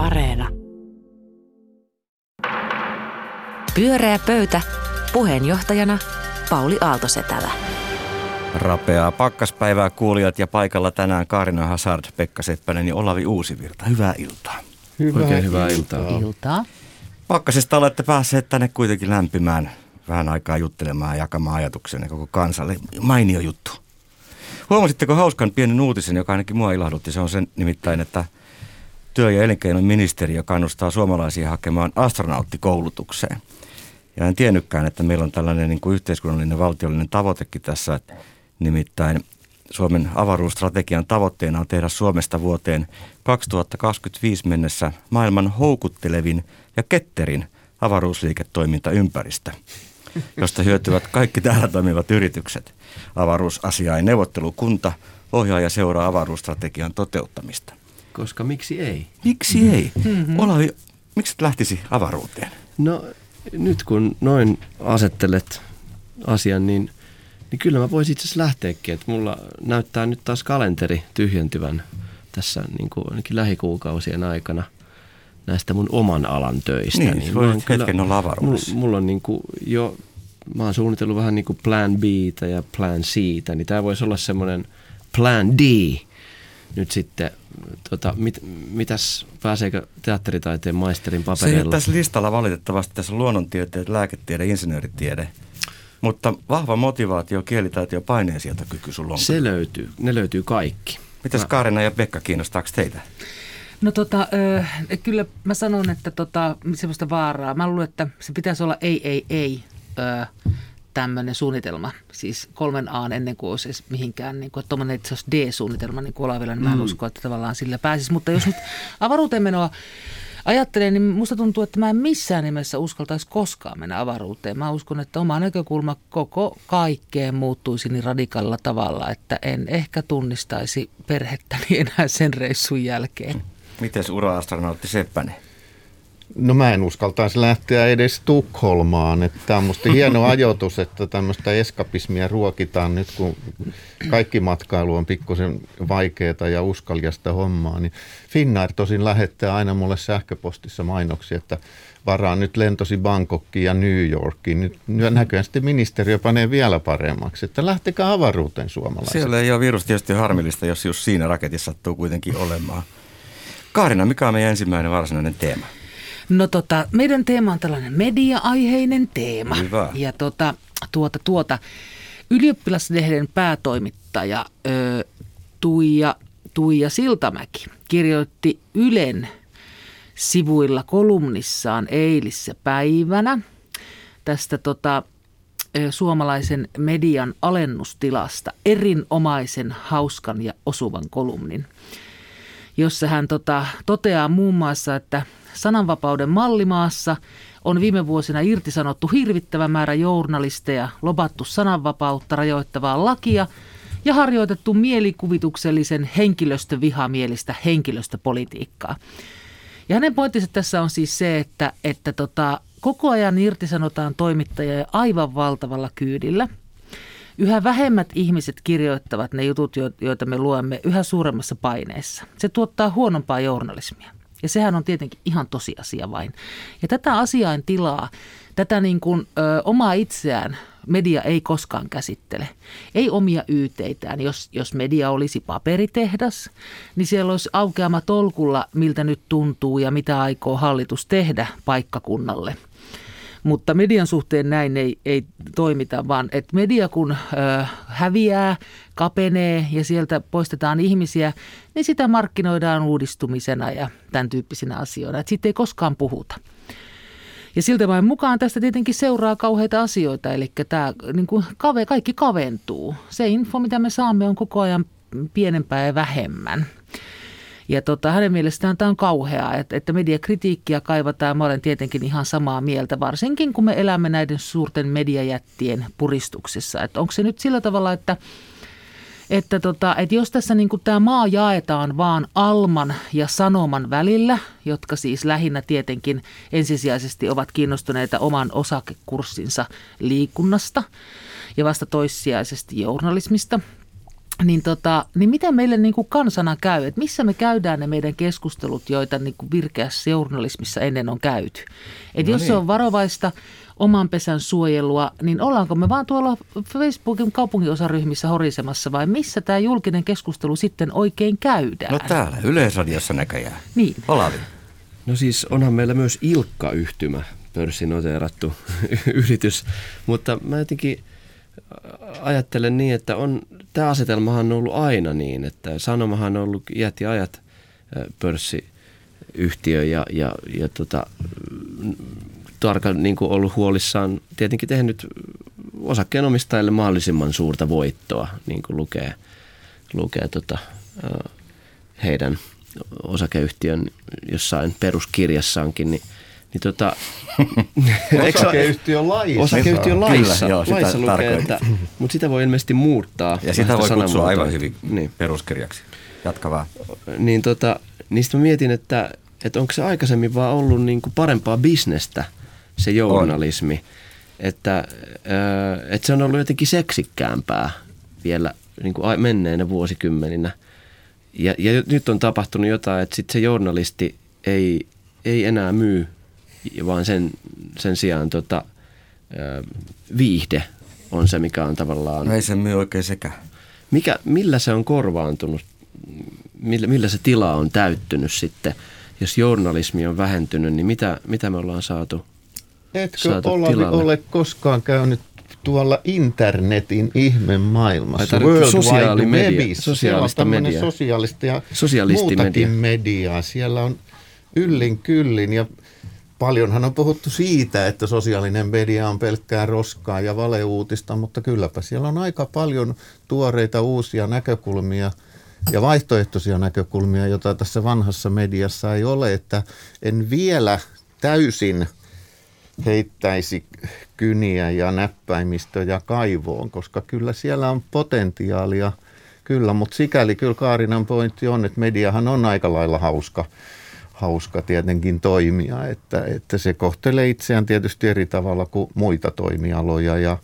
Areena. Pyöreä pöytä. Puheenjohtajana Pauli Aaltosetälä. Rapeaa pakkaspäivää kuulijat ja paikalla tänään Kaarina Hazard, Pekka Seppänen ja Olavi Uusivirta. Hyvää iltaa. Hyvää Oikein hyvää iltaa. iltaa. Pakkasesta olette päässeet tänne kuitenkin lämpimään vähän aikaa juttelemaan ja jakamaan ajatuksenne koko kansalle. Mainio juttu. Huomasitteko hauskan pienen uutisen, joka ainakin mua ilahdutti? Se on sen nimittäin, että työ- ja elinkeinoministeriö kannustaa suomalaisia hakemaan astronauttikoulutukseen. Ja en tiennytkään, että meillä on tällainen niin kuin yhteiskunnallinen valtiollinen tavoitekin tässä, että nimittäin Suomen avaruusstrategian tavoitteena on tehdä Suomesta vuoteen 2025 mennessä maailman houkuttelevin ja ketterin avaruusliiketoimintaympäristö, josta hyötyvät kaikki täällä toimivat yritykset. Avaruusasiain neuvottelukunta ohjaa ja seuraa avaruusstrategian toteuttamista. Koska miksi ei? Miksi ei? Mm-hmm. Olavi, miksi et lähtisi avaruuteen? No nyt kun noin asettelet asian, niin, niin kyllä mä voisin itse asiassa lähteäkin. Että mulla näyttää nyt taas kalenteri tyhjentyvän tässä niin kuin ainakin lähikuukausien aikana näistä mun oman alan töistä. Niin, niin voi hetken olla avaruudessa. Mulla, mulla on niin kuin jo, mä oon suunnitellut vähän niin kuin plan B ja plan C, niin tämä voisi olla semmoinen plan D nyt sitten tota, mit, mitäs, pääseekö teatteritaiteen maisterin paperilla? Se tässä listalla valitettavasti, tässä on luonnontieteet, lääketiede, insinööritiede. Mutta vahva motivaatio, kielitaito ja paineensietokyky sulla on. Se löytyy, ne löytyy kaikki. Mitäs Kaarina ja Pekka, kiinnostaako teitä? No tota, ö, kyllä mä sanon, että tota, semmoista vaaraa. Mä luulen, että se pitäisi olla ei, ei, ei. Ö, tämmöinen suunnitelma, siis kolmen A ennen kuin olisi edes mihinkään, niin kuin, että että se olisi D-suunnitelma, niin kuin Olavilla, niin mä en mm. usko, että tavallaan sillä pääsisi. Mutta jos nyt avaruuteen menoa ajattelen, niin musta tuntuu, että mä en missään nimessä uskaltaisi koskaan mennä avaruuteen. Mä uskon, että oma näkökulma koko kaikkeen muuttuisi niin radikaalilla tavalla, että en ehkä tunnistaisi perhettäni enää sen reissun jälkeen. Miten ura-astronautti Seppänen? No mä en uskaltaisi lähteä edes Tukholmaan. Tämä on musta hieno ajoitus, että tämmöistä eskapismia ruokitaan nyt, kun kaikki matkailu on pikkusen vaikeaa ja uskaljasta hommaa. Niin Finnair tosin lähettää aina mulle sähköpostissa mainoksia, että varaa nyt lentosi Bangkokkiin ja New Yorkiin. Nyt näköjään sitten ministeriö panee vielä paremmaksi, että lähtekää avaruuteen suomalaiset. Siellä ei ole virus tietysti harmillista, jos just siinä raketissa sattuu kuitenkin olemaan. Kaarina, mikä on meidän ensimmäinen varsinainen teema? No tota, meidän teema on tällainen media-aiheinen teema. Hyvä. Ja tota, tuota, tuota, ylioppilaslehden päätoimittaja ö, Tuija, Tuija Siltamäki kirjoitti Ylen sivuilla kolumnissaan eilissä päivänä tästä tota, suomalaisen median alennustilasta erinomaisen hauskan ja osuvan kolumnin, jossa hän tota, toteaa muun muassa, että sananvapauden mallimaassa on viime vuosina irtisanottu hirvittävä määrä journalisteja, lobattu sananvapautta rajoittavaa lakia ja harjoitettu mielikuvituksellisen henkilöstövihamielistä henkilöstöpolitiikkaa. Ja hänen pointtinsa tässä on siis se, että, että tota, koko ajan irtisanotaan toimittajia aivan valtavalla kyydillä. Yhä vähemmät ihmiset kirjoittavat ne jutut, joita me luemme yhä suuremmassa paineessa. Se tuottaa huonompaa journalismia. Ja sehän on tietenkin ihan tosiasia vain. Ja tätä asiain tilaa, tätä niin kuin, ö, omaa itseään media ei koskaan käsittele. Ei omia yyteitään. Jos, jos media olisi paperitehdas, niin siellä olisi aukeama tolkulla, miltä nyt tuntuu ja mitä aikoo hallitus tehdä paikkakunnalle – mutta median suhteen näin ei, ei toimita, vaan että media kun ö, häviää, kapenee ja sieltä poistetaan ihmisiä, niin sitä markkinoidaan uudistumisena ja tämän tyyppisinä asioina. Että siitä ei koskaan puhuta. Ja siltä vain mukaan tästä tietenkin seuraa kauheita asioita, eli tämä niin kuin kave, kaikki kaventuu. Se info, mitä me saamme, on koko ajan pienempää ja vähemmän. Ja tota, hänen mielestään tämä on kauheaa, että, että mediakritiikkiä kaivataan. Mä olen tietenkin ihan samaa mieltä, varsinkin kun me elämme näiden suurten mediajättien puristuksessa. Että onko se nyt sillä tavalla, että että, tota, että jos tässä niin tämä maa jaetaan vaan Alman ja Sanoman välillä, jotka siis lähinnä tietenkin ensisijaisesti ovat kiinnostuneita oman osakekurssinsa liikunnasta ja vasta toissijaisesti journalismista – niin, tota, niin miten meille niin kuin kansana käy, että missä me käydään ne meidän keskustelut, joita niin kuin virkeässä journalismissa ennen on käyty. Et no jos niin. se on varovaista oman pesän suojelua, niin ollaanko me vaan tuolla Facebookin kaupunginosaryhmissä horisemassa vai missä tämä julkinen keskustelu sitten oikein käydään? No täällä, Yleisradiossa näköjään. Niin. Olavi. No siis onhan meillä myös Ilkka-yhtymä, pörssinoteerattu yritys, mutta mä jotenkin ajattelen niin, että on, tämä asetelmahan on ollut aina niin, että Sanomahan on ollut iät ja ajat pörssiyhtiö ja, ja, ja tota, tarka, niin kuin ollut huolissaan, tietenkin tehnyt osakkeenomistajille mahdollisimman suurta voittoa, niin kuin lukee, lukee tota, heidän osakeyhtiön jossain peruskirjassaankin, niin niin tota, osakeyhtiön laissa. Osakeyhtiön laissa, Kyllä, joo, laissa lukee, että, mutta sitä voi ilmeisesti muuttaa. Ja sitä voi kutsua aivan hyvin niin. peruskirjaksi. Jatka vaan. Niin, tota, niin mä mietin, että, että onko se aikaisemmin vaan ollut niin kuin parempaa bisnestä – se journalismi. On. Että, että se on ollut jotenkin seksikkäämpää vielä niin kuin menneenä vuosikymmeninä. Ja, ja nyt on tapahtunut jotain, että sit se journalisti ei, ei enää myy, vaan sen, sen sijaan tota, viihde on se, mikä on tavallaan... No ei se myy oikein sekä. Mikä, millä se on korvaantunut? Millä, millä se tila on täyttynyt sitten? Jos journalismi on vähentynyt, niin mitä, mitä me ollaan saatu Etkö Olavi ole koskaan käynyt tuolla internetin ihmemaailmassa? World sosiaalimedia, sosiaalista media. sosiaalista ja muutakin mediaa. Siellä on yllin kyllin ja paljonhan on puhuttu siitä, että sosiaalinen media on pelkkää roskaa ja valeuutista, mutta kylläpä siellä on aika paljon tuoreita uusia näkökulmia ja vaihtoehtoisia näkökulmia, joita tässä vanhassa mediassa ei ole, että en vielä täysin – heittäisi kyniä ja näppäimistöjä kaivoon, koska kyllä siellä on potentiaalia, kyllä, mutta sikäli kyllä Kaarinan pointti on, että mediahan on aika lailla hauska, hauska tietenkin toimia, että, että se kohtelee itseään tietysti eri tavalla kuin muita toimialoja ja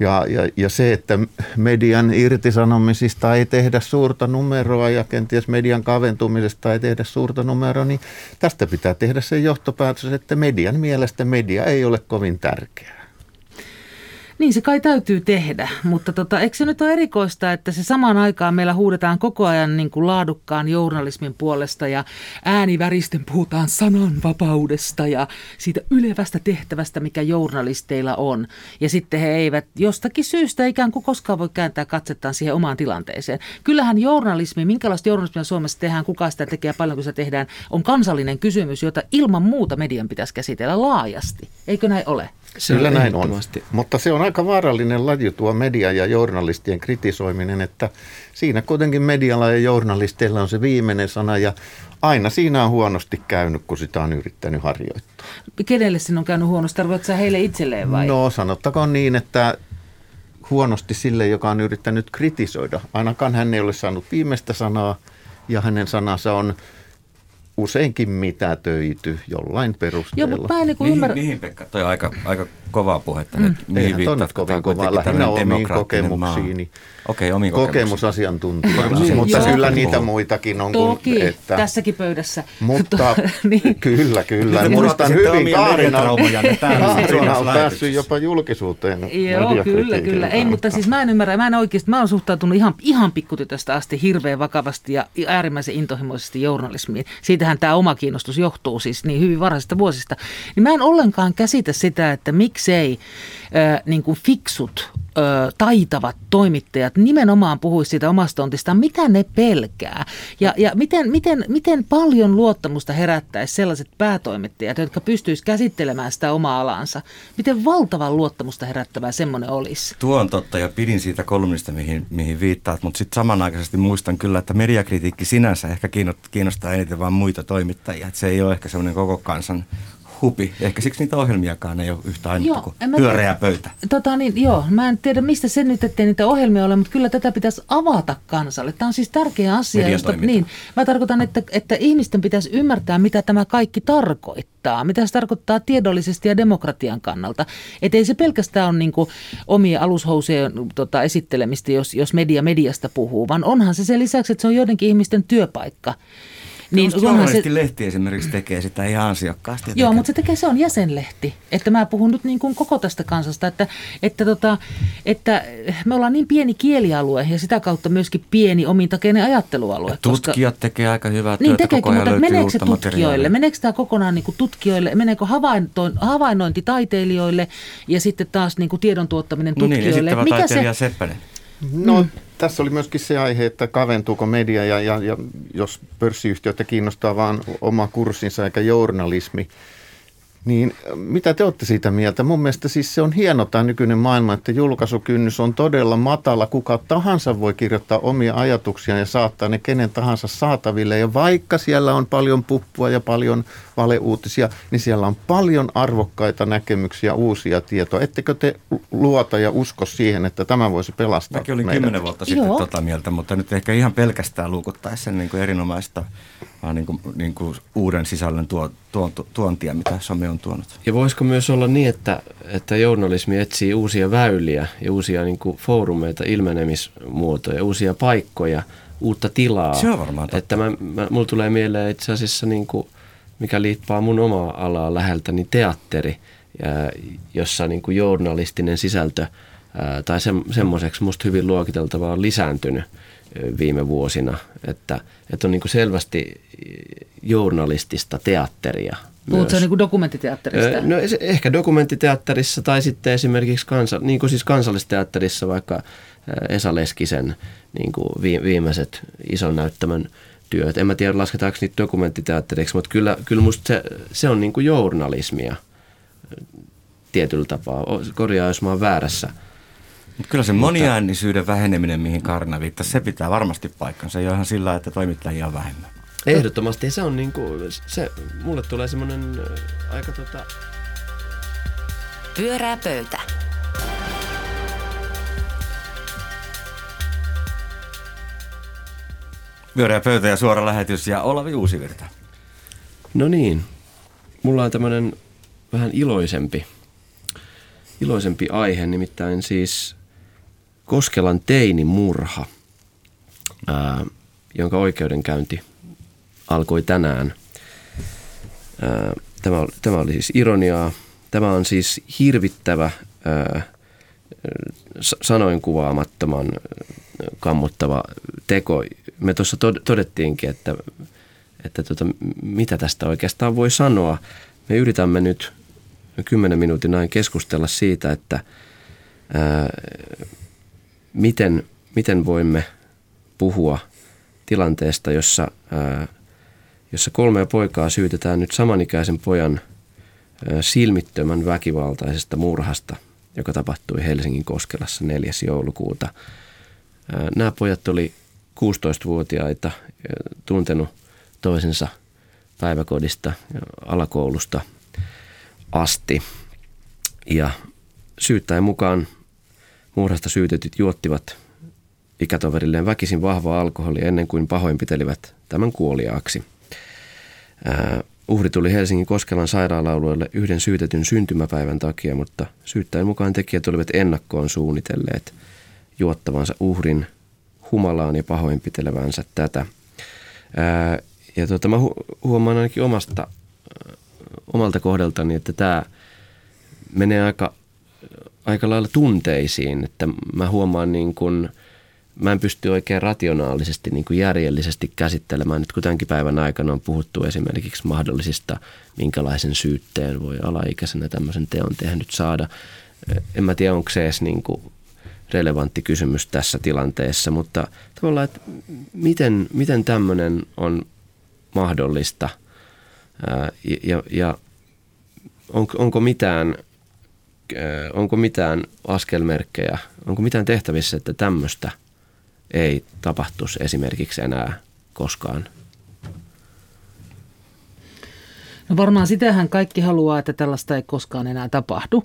ja, ja, ja se, että median irtisanomisista ei tehdä suurta numeroa ja kenties median kaventumisesta ei tehdä suurta numeroa, niin tästä pitää tehdä se johtopäätös, että median mielestä media ei ole kovin tärkeä. Niin se kai täytyy tehdä, mutta tota, eikö se nyt ole erikoista, että se samaan aikaan meillä huudetaan koko ajan niin kuin laadukkaan journalismin puolesta ja ääniväristen puhutaan sananvapaudesta ja siitä ylevästä tehtävästä, mikä journalisteilla on. Ja sitten he eivät jostakin syystä ikään kuin koskaan voi kääntää katsettaan siihen omaan tilanteeseen. Kyllähän journalismi, minkälaista journalismia Suomessa tehdään, kuka sitä tekee, paljonko sitä tehdään, on kansallinen kysymys, jota ilman muuta median pitäisi käsitellä laajasti. Eikö näin ole? Se Kyllä näin on. Mutta se on aika vaarallinen laji tuo media ja journalistien kritisoiminen, että siinä kuitenkin medialla ja journalisteilla on se viimeinen sana ja aina siinä on huonosti käynyt, kun sitä on yrittänyt harjoittaa. Kenelle sinun on käynyt huonosti? Tarkoitatko heille itselleen vai? No sanottakoon niin, että huonosti sille, joka on yrittänyt kritisoida. Ainakaan hän ei ole saanut viimeistä sanaa ja hänen sanansa on useinkin mitätöity jollain perusteella. Joo, mutta mä en niin mihin, ymmärrä... mihin Pekka? Toi on aika, aika kovaa puhetta. Mm. Mihin viittat, kovin kovaa, lähinnä omiin kokemuksiini. Okei, omiin kokemusasiantuntijana, niin, mutta joo. kyllä niitä muitakin on. Toki, kun, että, tässäkin pöydässä. Mutta niin. kyllä, kyllä. Muistan hyvin Kaarina, Kaarina on päässyt jopa julkisuuteen. Joo, kyllä, kyllä. Ei, mutta siis mä en ymmärrä, mä en oikeasti, mä oon suhtautunut ihan, ihan pikkutytöstä asti hirveän vakavasti ja äärimmäisen intohimoisesti journalismiin. Siitähän tämä oma kiinnostus johtuu siis niin hyvin varhaisista vuosista. Niin mä en ollenkaan käsitä sitä, että miksei äh, niin kuin fiksut ö, taitavat toimittajat nimenomaan puhuisi siitä omasta tontistaan, mitä ne pelkää ja, ja miten, miten, miten paljon luottamusta herättäisi sellaiset päätoimittajat, jotka pystyisivät käsittelemään sitä omaa alansa. Miten valtavan luottamusta herättävää semmoinen olisi? Tuo on totta ja pidin siitä kolumnista, mihin, mihin viittaat, mutta sitten samanaikaisesti muistan kyllä, että mediakritiikki sinänsä ehkä kiinnostaa eniten vain muita toimittajia. Että se ei ole ehkä semmoinen koko kansan hupi. Ehkä siksi niitä ohjelmiakaan ei ole yhtä ainutta kuin pyöreä pöytä. Tota niin, joo, mä en tiedä mistä se nyt, ettei niitä ohjelmia ole, mutta kyllä tätä pitäisi avata kansalle. Tämä on siis tärkeä asia. Josta, niin, mä tarkoitan, että, että ihmisten pitäisi ymmärtää, mitä tämä kaikki tarkoittaa. Mitä se tarkoittaa tiedollisesti ja demokratian kannalta. Että ei se pelkästään ole niin omia alushousujen tota, esittelemistä, jos, jos media mediasta puhuu, vaan onhan se sen lisäksi, että se on joidenkin ihmisten työpaikka. Niin, onhan Journalistilehti esimerkiksi tekee sitä ihan ansiokkaasti. Joo, mutta se tekee, se on jäsenlehti. Että mä puhun nyt niin kuin koko tästä kansasta, että, että, tota, että me ollaan niin pieni kielialue ja sitä kautta myöskin pieni omintakeinen ajattelualue. Ja tutkijat tekee aika hyvää niin työtä tekeekin, koko ajan, mutta meneekö se tutkijoille? Meneekö tämä kokonaan niin kuin tutkijoille? Meneekö havainto, havainnointi taiteilijoille ja sitten taas niin kuin tiedon tuottaminen No niin, tutkijoille? esittävä taiteilija Seppänen. No mm. tässä oli myöskin se aihe, että kaventuuko media ja, ja, ja jos pörssiyhtiöitä kiinnostaa vaan oma kurssinsa eikä journalismi. Niin mitä te olette siitä mieltä? Mun mielestä siis se on hieno tämä nykyinen maailma, että julkaisukynnys on todella matala. Kuka tahansa voi kirjoittaa omia ajatuksia ja saattaa ne kenen tahansa saataville. Ja vaikka siellä on paljon puppua ja paljon valeuutisia, niin siellä on paljon arvokkaita näkemyksiä, uusia tietoa. Ettekö te luota ja usko siihen, että tämä voisi pelastaa Mäkin olin kymmenen vuotta sitten Joo. tota mieltä, mutta nyt ehkä ihan pelkästään luukuttaisi sen niin kuin erinomaista vaan niin kuin, niin kuin uuden sisällön tuo, tuon, tuontia, mitä some on tuonut. Ja voisiko myös olla niin, että, että journalismi etsii uusia väyliä ja uusia niin kuin foorumeita, ilmenemismuotoja, uusia paikkoja, uutta tilaa. Se on varmaan totta. Että mä, mä, mulla tulee mieleen itse asiassa, niin kuin, mikä liippaa mun omaa alaa läheltä, niin teatteri, ja, jossa niin kuin journalistinen sisältö ää, tai se, semmoiseksi musta hyvin luokiteltavaa on lisääntynyt viime vuosina. Että, että on niin kuin selvästi journalistista teatteria. Puhutko myös. niin kuin dokumenttiteatterista? Ö, No se- ehkä dokumenttiteatterissa tai sitten esimerkiksi kansa, niin kuin siis kansallisteatterissa vaikka Esa Leskisen niin kuin vi- viimeiset ison näyttämön työt. En mä tiedä lasketaanko niitä dokumenttiteatteriksi, mutta kyllä, kyllä musta se, se on niin kuin journalismia tietyllä tapaa. Korjaa, jos mä oon väärässä. Mutta kyllä se moniäänisyyden väheneminen, mihin Karna viittasi, se pitää varmasti paikkansa. Ei ole ihan sillä, että toimittajia on vähemmän. Ehdottomasti se on niin kuin, se, mulle tulee semmoinen ö, aika tota, Pyörää pöytä. Pyöreä pöytä ja suora lähetys ja Olavi Uusivirta. No niin, mulla on tämmöinen vähän iloisempi, iloisempi aihe, nimittäin siis Koskelan teinimurha, ää, jonka oikeudenkäynti alkoi tänään. Ää, tämä, tämä oli siis ironiaa. Tämä on siis hirvittävä, ää, sanoin kuvaamattoman kammottava teko. Me tuossa tod- todettiinkin, että, että tota, mitä tästä oikeastaan voi sanoa. Me yritämme nyt 10 minuutin ajan keskustella siitä, että ää, miten, miten voimme puhua tilanteesta, jossa, ää, jossa kolmea poikaa syytetään nyt samanikäisen pojan ää, silmittömän väkivaltaisesta murhasta, joka tapahtui Helsingin Koskelassa 4. joulukuuta. Ää, Nämä pojat oli 16-vuotiaita, ää, tuntenut toisensa päiväkodista ja alakoulusta asti. Ja syyttäjän mukaan murhasta syytetyt juottivat ikätoverilleen väkisin vahvaa alkoholia ennen kuin pahoinpitelivät tämän kuoliaaksi. Ää, uhri tuli Helsingin Koskelan sairaala-alueelle yhden syytetyn syntymäpäivän takia, mutta syyttäjän mukaan tekijät olivat ennakkoon suunnitelleet juottavansa uhrin humalaan ja pahoinpitelevänsä tätä. Ää, ja tuota, mä hu- huomaan ainakin omasta, omalta kohdaltani, että tämä menee aika, aika lailla tunteisiin, että mä huomaan niin kuin, mä en pysty oikein rationaalisesti, niin kuin järjellisesti käsittelemään. Nyt kun tämänkin päivän aikana on puhuttu esimerkiksi mahdollisista, minkälaisen syytteen voi alaikäisenä tämmöisen teon tehnyt saada. En mä tiedä, onko se edes niin kuin relevantti kysymys tässä tilanteessa, mutta tavallaan, että miten, miten tämmöinen on mahdollista ja, ja, ja onko, mitään ää, onko mitään askelmerkkejä, onko mitään tehtävissä, että tämmöistä ei tapahtuisi esimerkiksi enää koskaan? No varmaan sitähän kaikki haluaa, että tällaista ei koskaan enää tapahdu.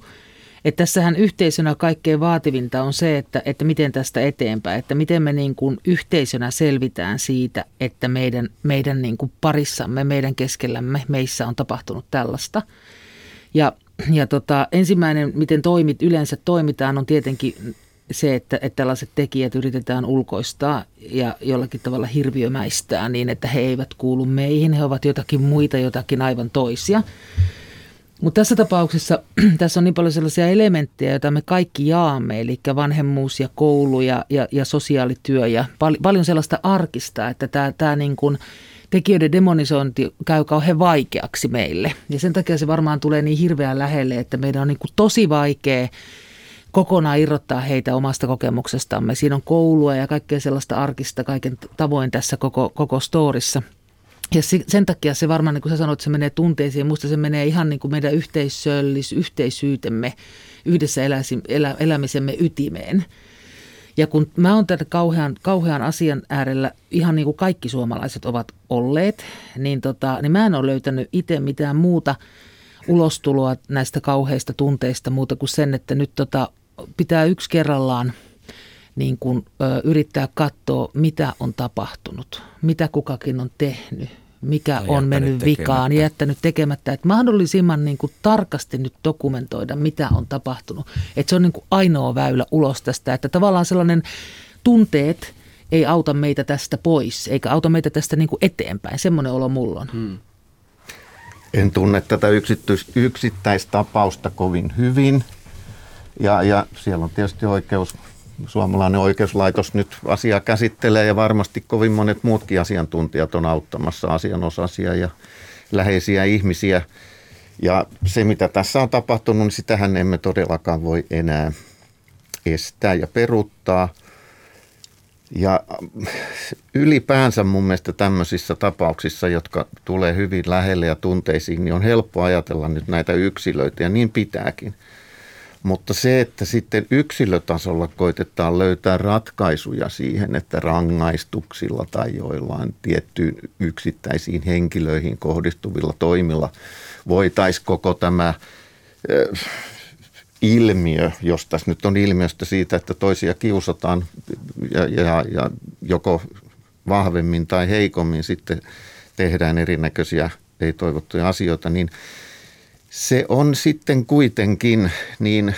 Että tässähän yhteisönä kaikkein vaativinta on se, että, että miten tästä eteenpäin, että miten me niin kuin yhteisönä selvitään siitä, että meidän, meidän niin kuin parissamme, meidän keskellämme, meissä on tapahtunut tällaista. Ja, ja tota, ensimmäinen, miten toimit, yleensä toimitaan, on tietenkin se, että, että tällaiset tekijät yritetään ulkoistaa ja jollakin tavalla hirviömäistää niin, että he eivät kuulu meihin, he ovat jotakin muita, jotakin aivan toisia. Mutta tässä tapauksessa tässä on niin paljon sellaisia elementtejä, joita me kaikki jaamme, eli vanhemmuus ja koulu ja, ja, ja sosiaalityö ja pal- paljon sellaista arkista, että tämä, tämä niin kuin tekijöiden demonisointi käy kauhean vaikeaksi meille. Ja sen takia se varmaan tulee niin hirveän lähelle, että meidän on niin kuin tosi vaikea kokonaan irrottaa heitä omasta kokemuksestamme. Siinä on koulua ja kaikkea sellaista arkista kaiken tavoin tässä koko, koko storissa. Ja sen takia se varmaan, niin kuin sä sanoit, se menee tunteisiin. Musta se menee ihan niin kuin meidän yhteisöllis, yhteisyytemme, yhdessä eläisi, elä, elämisemme ytimeen. Ja kun mä oon tätä kauhean, kauhean asian äärellä, ihan niin kuin kaikki suomalaiset ovat olleet, niin, tota, niin mä en ole löytänyt itse mitään muuta ulostuloa näistä kauheista tunteista muuta kuin sen, että nyt tota, pitää yksi kerrallaan niin kuin, ö, yrittää katsoa, mitä on tapahtunut, mitä kukakin on tehnyt, mikä on, on mennyt tekemättä. vikaan, jättänyt tekemättä. Että mahdollisimman niin kuin, tarkasti nyt dokumentoida, mitä on tapahtunut. Että se on niin kuin, ainoa väylä ulos tästä, että tavallaan sellainen tunteet ei auta meitä tästä pois, eikä auta meitä tästä niin kuin, eteenpäin. Semmoinen olo mulla on. Hmm. En tunne tätä yksittäistapausta kovin hyvin. Ja, ja siellä on tietysti oikeus, suomalainen oikeuslaitos nyt asiaa käsittelee ja varmasti kovin monet muutkin asiantuntijat on auttamassa asianosaisia ja läheisiä ihmisiä. Ja se, mitä tässä on tapahtunut, niin sitähän emme todellakaan voi enää estää ja peruuttaa. Ja ylipäänsä mun mielestä tämmöisissä tapauksissa, jotka tulee hyvin lähelle ja tunteisiin, niin on helppo ajatella nyt näitä yksilöitä ja niin pitääkin – mutta se, että sitten yksilötasolla koitetaan löytää ratkaisuja siihen, että rangaistuksilla tai joillain tiettyyn yksittäisiin henkilöihin kohdistuvilla toimilla voitaisiin koko tämä ilmiö, jos tässä nyt on ilmiöstä siitä, että toisia kiusataan ja, ja, ja joko vahvemmin tai heikommin sitten tehdään erinäköisiä ei-toivottuja asioita, niin – se on sitten kuitenkin niin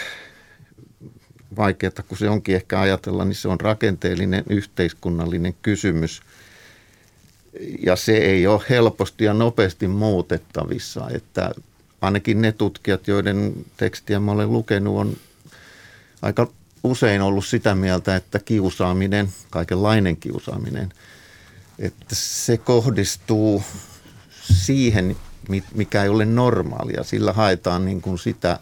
vaikeaa kuin se onkin ehkä ajatella, niin se on rakenteellinen yhteiskunnallinen kysymys. Ja se ei ole helposti ja nopeasti muutettavissa, että ainakin ne tutkijat, joiden tekstiä mä olen lukenut, on aika usein ollut sitä mieltä, että kiusaaminen, kaikenlainen kiusaaminen, että se kohdistuu siihen mikä ei ole normaalia. Sillä haetaan niin kuin sitä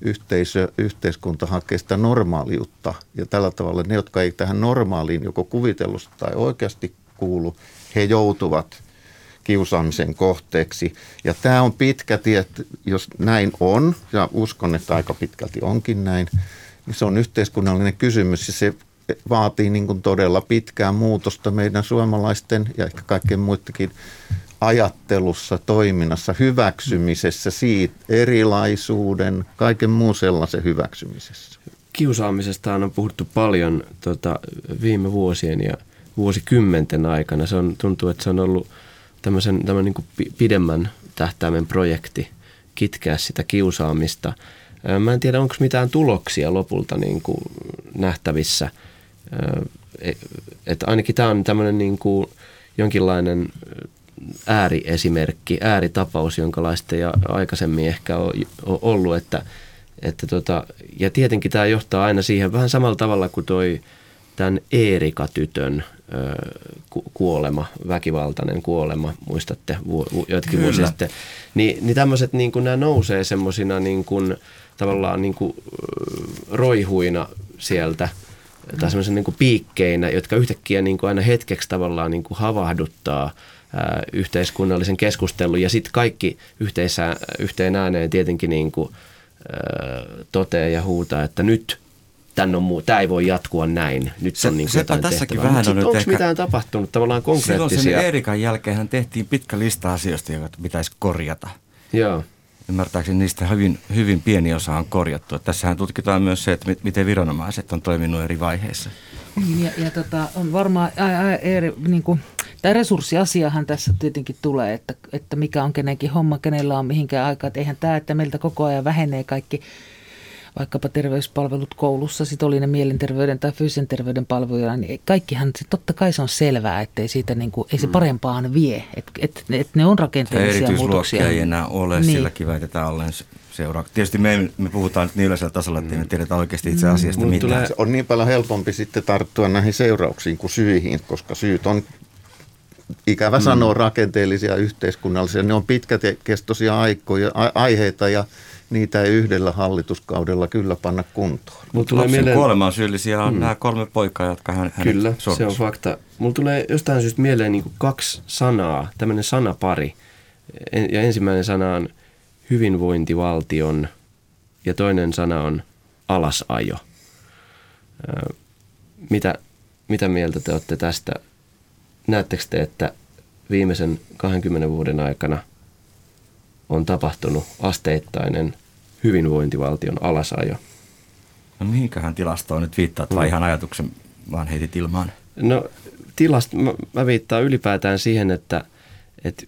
yhteisö, yhteiskunta hakee sitä normaaliutta. Ja tällä tavalla ne, jotka ei tähän normaaliin joko kuvitellusta tai oikeasti kuulu, he joutuvat kiusaamisen kohteeksi. Ja tämä on pitkä tie, jos näin on, ja uskon, että aika pitkälti onkin näin, niin se on yhteiskunnallinen kysymys ja se vaatii niin kuin todella pitkää muutosta meidän suomalaisten ja ehkä kaikkien muidenkin ajattelussa, toiminnassa, hyväksymisessä, siitä erilaisuuden, kaiken muun sellaisen hyväksymisessä. Kiusaamisesta on puhuttu paljon tota, viime vuosien ja vuosikymmenten aikana. Se on, tuntuu, että se on ollut tämmöisen, tämmöinen niin pidemmän tähtäimen projekti kitkeä sitä kiusaamista. Mä en tiedä, onko mitään tuloksia lopulta niin kuin nähtävissä. E, että ainakin tämä on tämmöinen niin kuin jonkinlainen ääriesimerkki, ääritapaus, jonkalaista ja aikaisemmin ehkä on, ollut, että, että tota, ja tietenkin tämä johtaa aina siihen vähän samalla tavalla kuin toi tämän Eerika-tytön kuolema, väkivaltainen kuolema, muistatte jotkin vuosia sitten, niin, niin tämmöiset niin nämä nousee semmoisina niin kuin, tavallaan niin kuin, roihuina sieltä tai semmoisen niin piikkeinä, jotka yhtäkkiä niin kuin aina hetkeksi tavallaan niin kuin havahduttaa – yhteiskunnallisen keskustelun ja sitten kaikki yhteisä, yhteen ääneen tietenkin niin kuin, toteaa ja huutaa, että nyt tän on muu, tämä ei voi jatkua näin. Nyt se, on niin sepä tässäkin vähän on Onko ehkä... mitään tapahtunut tavallaan konkreettisia? Silloin sen Eerikan jälkeen tehtiin pitkä lista asioista, joita pitäisi korjata. Joo. Ymmärtääkseni niistä hyvin, hyvin pieni osa on korjattu. Tässähän tutkitaan myös se, että miten viranomaiset on toiminut eri vaiheissa. Niin, ja, ja tota, on varmaan ää, ää, eri, niin kuin, tämä resurssiasiahan tässä tietenkin tulee, että, että mikä on kenenkin homma, kenellä on mihinkään aikaa. Että eihän tämä, että meiltä koko ajan vähenee kaikki vaikkapa terveyspalvelut koulussa, sitten oli ne mielenterveyden tai fyysisen terveyden palveluja, niin kaikkihan, totta kai se on selvää, että ei, siitä niin kuin, ei se mm. parempaan vie, että et, et ne on rakenteellisia muutoksia. ei enää ole, niin. silläkin väitetään ollen seuraa. Tietysti me, me puhutaan nyt niin yleisellä tasolla, että me tiedetään oikeasti itse mm. asiasta mm. mitään. Se on niin paljon helpompi sitten tarttua näihin seurauksiin kuin syihin, koska syyt on ikävä mm. sanoa rakenteellisia yhteiskunnallisia. Ne on pitkäkestoisia aikoja, aiheita ja niitä ei yhdellä hallituskaudella kyllä panna kuntoon. Mulla tulee mieleen... kuolemaan syyllisiä on mm. nämä kolme poikaa, jotka hän Kyllä, sormus. se on fakta. Mulla tulee jostain syystä mieleen niin kaksi sanaa, tämmöinen sanapari. Ja ensimmäinen sana on hyvinvointivaltion ja toinen sana on alasajo. Mitä, mitä mieltä te olette tästä? Näettekö te, että viimeisen 20 vuoden aikana on tapahtunut asteittainen hyvinvointivaltion alasajo? No mihinkähän tilastoon nyt viittaat vai mm. ihan ajatuksen vaan heitit ilmaan? No tilast, mä, mä viittaan ylipäätään siihen, että, että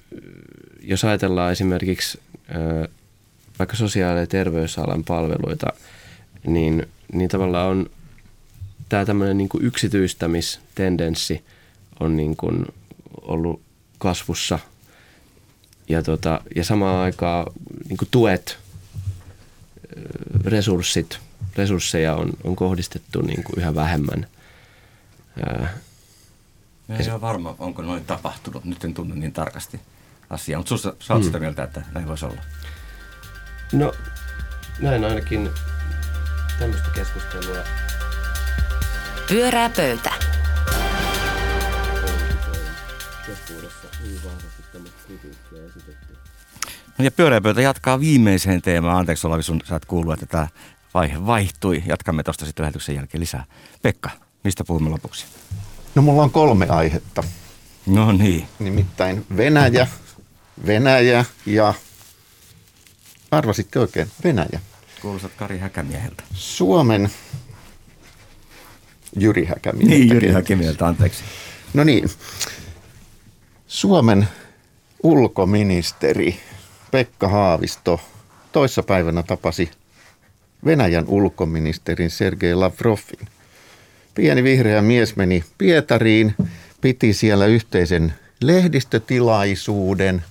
jos ajatellaan esimerkiksi vaikka sosiaali- ja terveysalan palveluita, niin, niin tavallaan on tämä tämmöinen niin yksityistämistendenssi on niin kuin ollut kasvussa ja, tota, ja samaan aikaan niin kuin tuet, resurssit, resursseja on, on kohdistettu niin kuin yhä vähemmän. Ei ole varma, onko noin tapahtunut. Nyt en tunne niin tarkasti asiaa, mutta sä oot mm. sitä mieltä, että näin voisi olla. No, näin ainakin tämmöistä keskustelua. Pyörää pöytä. No ja pyörää pöytä jatkaa viimeiseen teemaan. Anteeksi Olavi, sun, sä et kuullut, että tämä vaihe vaihtui. Jatkamme tuosta sitten lähetyksen jälkeen lisää. Pekka, mistä puhumme lopuksi? No mulla on kolme aihetta. No niin. Nimittäin Venäjä, Venäjä ja Arvasitte oikein, Venäjä. Kuulostat Kari Häkämieheltä. Suomen Jyri Häkämieheltä. Niin, Jyri Häkämieheltä, anteeksi. No niin, Suomen ulkoministeri Pekka Haavisto toissapäivänä tapasi Venäjän ulkoministerin Sergei Lavrovin. Pieni vihreä mies meni Pietariin, piti siellä yhteisen lehdistötilaisuuden,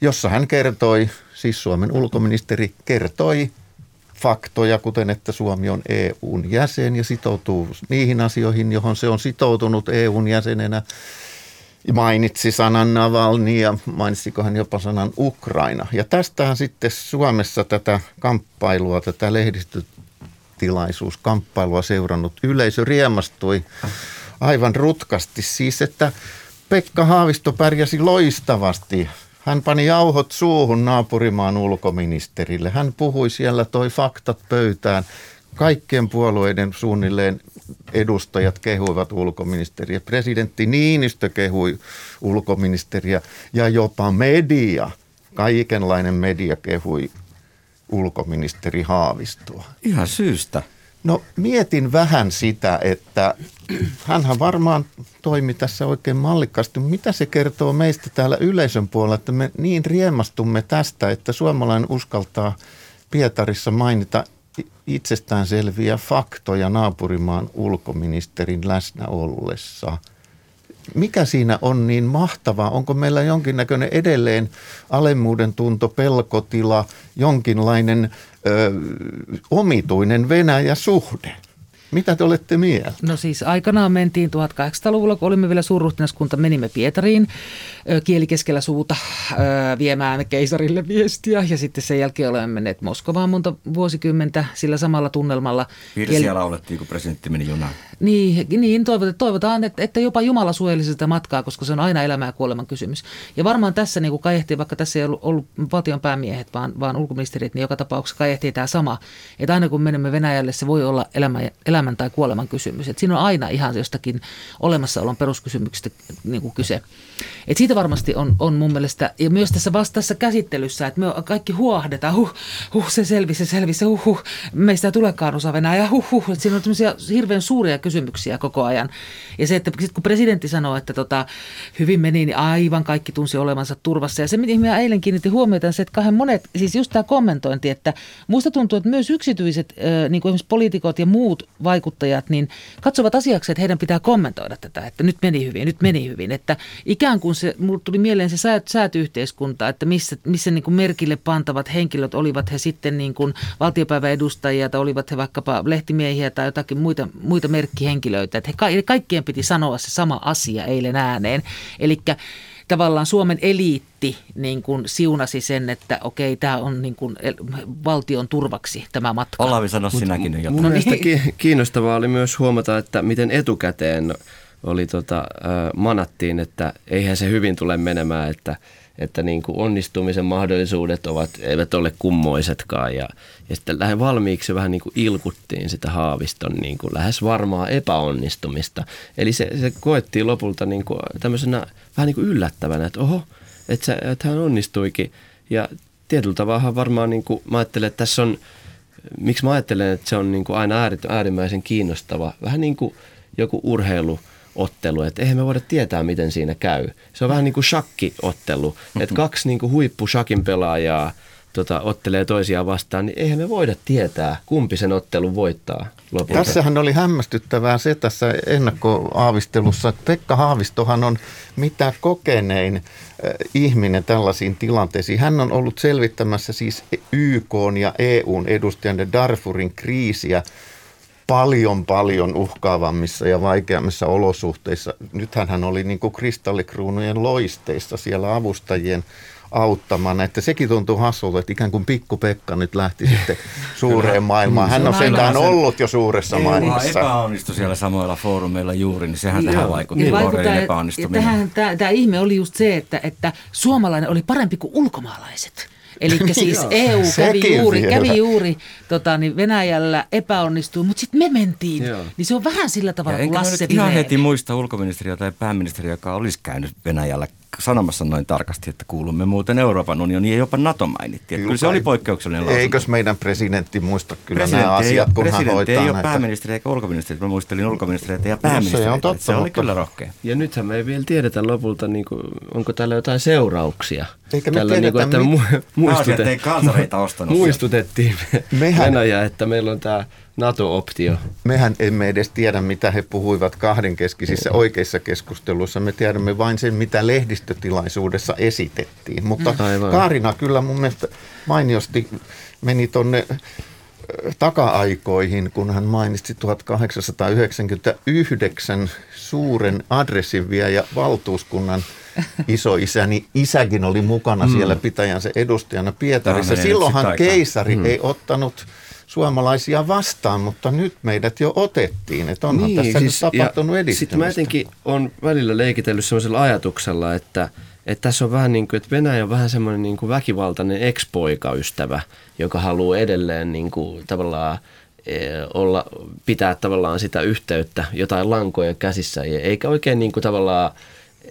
jossa hän kertoi siis Suomen ulkoministeri kertoi faktoja, kuten että Suomi on EUn jäsen ja sitoutuu niihin asioihin, johon se on sitoutunut EUn jäsenenä. Mainitsi sanan Navalny ja mainitsiko hän jopa sanan Ukraina. Ja tästähän sitten Suomessa tätä kamppailua, tätä lehdistötilaisuuskamppailua seurannut yleisö riemastui aivan rutkasti. Siis, että Pekka Haavisto pärjäsi loistavasti hän pani jauhot suuhun naapurimaan ulkoministerille. Hän puhui siellä, toi faktat pöytään. Kaikkien puolueiden suunnilleen edustajat kehuivat ulkoministeriä. Presidentti Niinistö kehui ulkoministeriä ja jopa media, kaikenlainen media kehui ulkoministeri Haavistoa. Ihan syystä. No mietin vähän sitä, että hänhän varmaan toimi tässä oikein mallikkaasti. Mitä se kertoo meistä täällä yleisön puolella, että me niin riemastumme tästä, että suomalainen uskaltaa Pietarissa mainita itsestäänselviä faktoja naapurimaan ulkoministerin läsnä ollessa. Mikä siinä on niin mahtavaa? Onko meillä jonkinnäköinen edelleen alemmuuden tunto, pelkotila, jonkinlainen ö, omituinen Venäjä-suhde? Mitä te olette mieltä? No siis aikanaan mentiin 1800-luvulla, kun olimme vielä suurruhtinaskunta, menimme Pietariin kieli keskellä suuta viemään keisarille viestiä ja sitten sen jälkeen olemme menneet Moskovaan monta vuosikymmentä sillä samalla tunnelmalla. Virsiä kieli... laulettiin, kun presidentti meni junaan. Niin, niin toivotaan, toivotaan että, että jopa Jumala suojelisi sitä matkaa, koska se on aina elämää ja kuoleman kysymys. Ja varmaan tässä niin kuin kajehtii, vaikka tässä ei ollut, ollut valtion päämiehet, vaan, vaan ulkoministerit, niin joka tapauksessa kajehtii tämä sama, että aina kun menemme Venäjälle, se voi olla elämä, elämä elämän tai kuoleman kysymys. Et siinä on aina ihan jostakin olemassaolon peruskysymyksistä niin kuin kyse. Et siitä varmasti on, on mun mielestä, ja myös tässä vastaassa käsittelyssä, että me kaikki huohdetaan, huh, huh, se selvisi, se selvisi, huh, huh, meistä ei tulekaan osa Venäjää, huh, huh. Et siinä on tämmöisiä hirveän suuria kysymyksiä koko ajan. Ja se, että sit kun presidentti sanoo, että tota, hyvin meni, niin aivan kaikki tunsi olevansa turvassa. Ja se, mihin minä eilen kiinnitin huomiota, on se, että kahden monet, siis just tämä kommentointi, että musta tuntuu, että myös yksityiset, niin kuin esimerkiksi poliitikot ja muut vaikuttajat, niin katsovat asiaksi, että heidän pitää kommentoida tätä, että nyt meni hyvin, nyt meni hyvin. Että ikään kuin se, mulle tuli mieleen se säät, säätyyhteiskunta, että missä, missä niin kuin merkille pantavat henkilöt, olivat he sitten niin kuin valtiopäiväedustajia tai olivat he vaikkapa lehtimiehiä tai jotakin muita, muita merkkihenkilöitä. Että he, kaikkien piti sanoa se sama asia eilen ääneen. Eli tavallaan Suomen eliitti niin kuin siunasi sen, että okei, tämä on niin kuin valtion turvaksi tämä matka. Olavi, sano sinäkin nyt jotain. Mun no mielestä niin. kiinnostavaa oli myös huomata, että miten etukäteen oli tota, manattiin, että eihän se hyvin tule menemään, että – että niin kuin onnistumisen mahdollisuudet ovat, eivät ole kummoisetkaan. Ja, ja sitten lähden valmiiksi vähän niin kuin ilkuttiin sitä Haaviston niin kuin lähes varmaa epäonnistumista. Eli se, se koettiin lopulta niin kuin tämmöisenä vähän niin kuin yllättävänä, että oho, että, se, että hän onnistuikin. Ja tietyllä tavalla varmaan niin kuin, mä ajattelen, että tässä on, miksi mä ajattelen, että se on niin kuin aina äärimmäisen kiinnostava, vähän niin kuin joku urheilu – ottelu, että eihän me voida tietää, miten siinä käy. Se on vähän niin kuin shakkiottelu, että kaksi niin kuin huippu shakin pelaajaa tota, ottelee toisiaan vastaan, niin eihän me voida tietää, kumpi sen ottelun voittaa lopulta. Tässähän oli hämmästyttävää se tässä ennakkoaavistelussa, että Pekka Haavistohan on mitä kokenein ihminen tällaisiin tilanteisiin. Hän on ollut selvittämässä siis YK ja EUn edustajan Darfurin kriisiä paljon paljon uhkaavammissa ja vaikeammissa olosuhteissa. Nythän hän oli niin kuin kristallikruunujen loisteissa siellä avustajien auttamana. Että sekin tuntuu hassulta, että ikään kuin pikku Pekka nyt lähti sitten suureen maailmaan. Hän on sentään ollut jo suuressa maailmassa. epäonnistui siellä samoilla foorumeilla juuri, niin sehän tähän vaikutti. Niin epäonnistuminen. Tähän, tämä, tämä ihme oli just se, että, että suomalainen oli parempi kuin ulkomaalaiset. Eli siis EU kävi juuri, kävi juuri tota, niin Venäjällä epäonnistui, mutta sitten me mentiin. Joo. Niin se on vähän sillä tavalla kuin Lasse ihan heti muista ulkoministeriä tai pääministeriä, joka olisi käynyt Venäjällä sanomassa noin tarkasti, että kuulumme muuten Euroopan unioniin ja jopa NATO mainittiin. Kyllä, kyllä se oli poikkeuksellinen lausunto. Eikös meidän presidentti muista kyllä presidentti nämä asiat, kun hän hoitaa ei näitä. ole pääministeri eikä ulkoministeri. Mä muistelin ulkoministeriä ja pääministeri. No se on totta. Se oli kyllä rohkea. Ja nythän me ei vielä tiedetä lopulta, niin kuin, onko tällä jotain seurauksia. Eikä me tällä, tiedetä, niin kuin, että mi- muistutet, muistutettiin Mehän... Venäjä, että meillä on tämä NATO-optio. Mehän emme edes tiedä, mitä he puhuivat kahdenkeskisissä oikeissa keskusteluissa. Me tiedämme vain sen, mitä lehdistötilaisuudessa esitettiin. Mutta mm. Aivan. Kaarina kyllä mun mielestä mainiosti meni tuonne taka-aikoihin, kun hän mainitsi 1899 suuren adressin ja valtuuskunnan isoisäni isäkin oli mukana mm. siellä pitäjänsä edustajana Pietarissa. Silloinhan keisari mm. ei ottanut suomalaisia vastaan, mutta nyt meidät jo otettiin. Että onhan niin, tässä siis, nyt tapahtunut edistymistä. Sitten mä jotenkin on välillä leikitellyt sellaisella ajatuksella, että, että tässä on vähän niin kuin, että Venäjä on vähän semmoinen niin kuin väkivaltainen ex-poikaystävä, joka haluaa edelleen niin kuin tavallaan e, olla, pitää tavallaan sitä yhteyttä, jotain lankoja käsissä, eikä oikein niin kuin tavallaan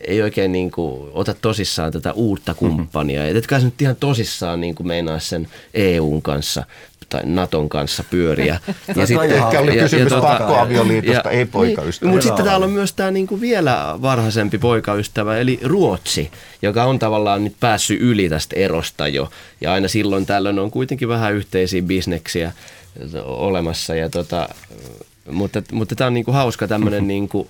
ei oikein niin kuin ota tosissaan tätä uutta kumppania. Mm-hmm. Etkä nyt ihan tosissaan niin kuin meinaa sen EUn kanssa tai Naton kanssa pyöriä. ja sitten ehkä oli kysymys ja, tuota, pakkoavioliitosta, ei poikaystävä. Mutta sitten täällä on myös tämä niinku vielä varhaisempi poikaystävä, eli Ruotsi, joka on tavallaan nyt päässyt yli tästä erosta jo. Ja aina silloin tällöin on kuitenkin vähän yhteisiä bisneksiä olemassa. Ja tota, mutta, mutta tämä on niinku hauska tämmöinen niinku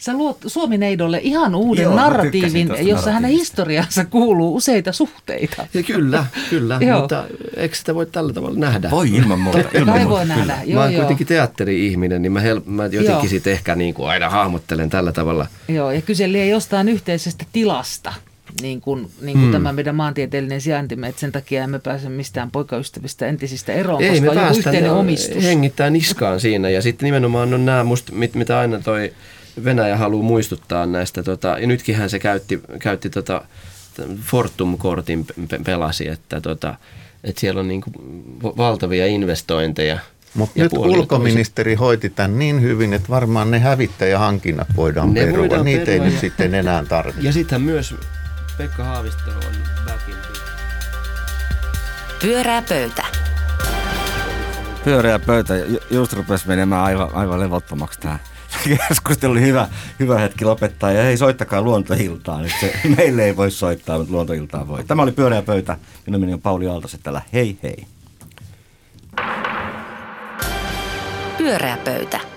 Sä luot Suomi-neidolle ihan uuden Joo, narratiivin, jossa hänen historiansa kuuluu useita suhteita. Ja kyllä, kyllä, mutta eikö sitä voi tällä tavalla nähdä? Voi ilman muuta. ilman muuta. voi nähdä. Joo, mä oon kuitenkin teatteri-ihminen, niin mä, hel- mä jotenkin sitten ehkä niin kuin aina hahmottelen tällä tavalla. Joo, ja kyse jostain yhteisestä tilasta niin kuin, niin kuin hmm. tämä meidän maantieteellinen sijaintimme, että sen takia emme pääse mistään poikaystävistä entisistä eroon, Ei, koska on yhteinen omistus. hengittää niskaan siinä ja sitten nimenomaan on nämä, musta, mit, mitä aina toi Venäjä haluaa muistuttaa näistä, tota, ja nytkin hän se käytti, käytti tota, Fortum-kortin pelasi, että, tota, että siellä on niin kuin valtavia investointeja Mutta nyt ulkoministeri hoiti tämän niin hyvin, että varmaan ne hävittäjähankinnat voidaan Ne perua. voidaan Niitä ei perua nyt ja- sitten enää tarvitse. Ja sittenhän myös Pekka Haavisto on back in business. Pyörää pöytä. Pyöreä pöytä. Ju- Just rupesi menemään aivan, aivan levottomaksi tämä keskustelu. Oli hyvä, hyvä hetki lopettaa. Ja hei, soittakaa luontoiltaan. Nyt se, meille ei voi soittaa, mutta luontoiltaan voi. Tämä oli Pyöreä pöytä. Minun on Pauli Aaltosetälä. Hei hei. Pyöreä pöytä.